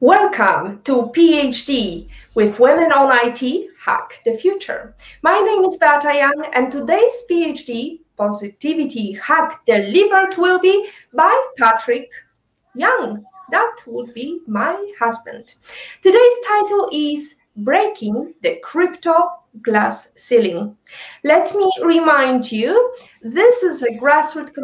Welcome to PhD with Women on IT Hack the Future. My name is Beata Young, and today's PhD Positivity Hack delivered will be by Patrick Young. That would be my husband. Today's title is Breaking the Crypto Glass Ceiling. Let me remind you, this is a grassroots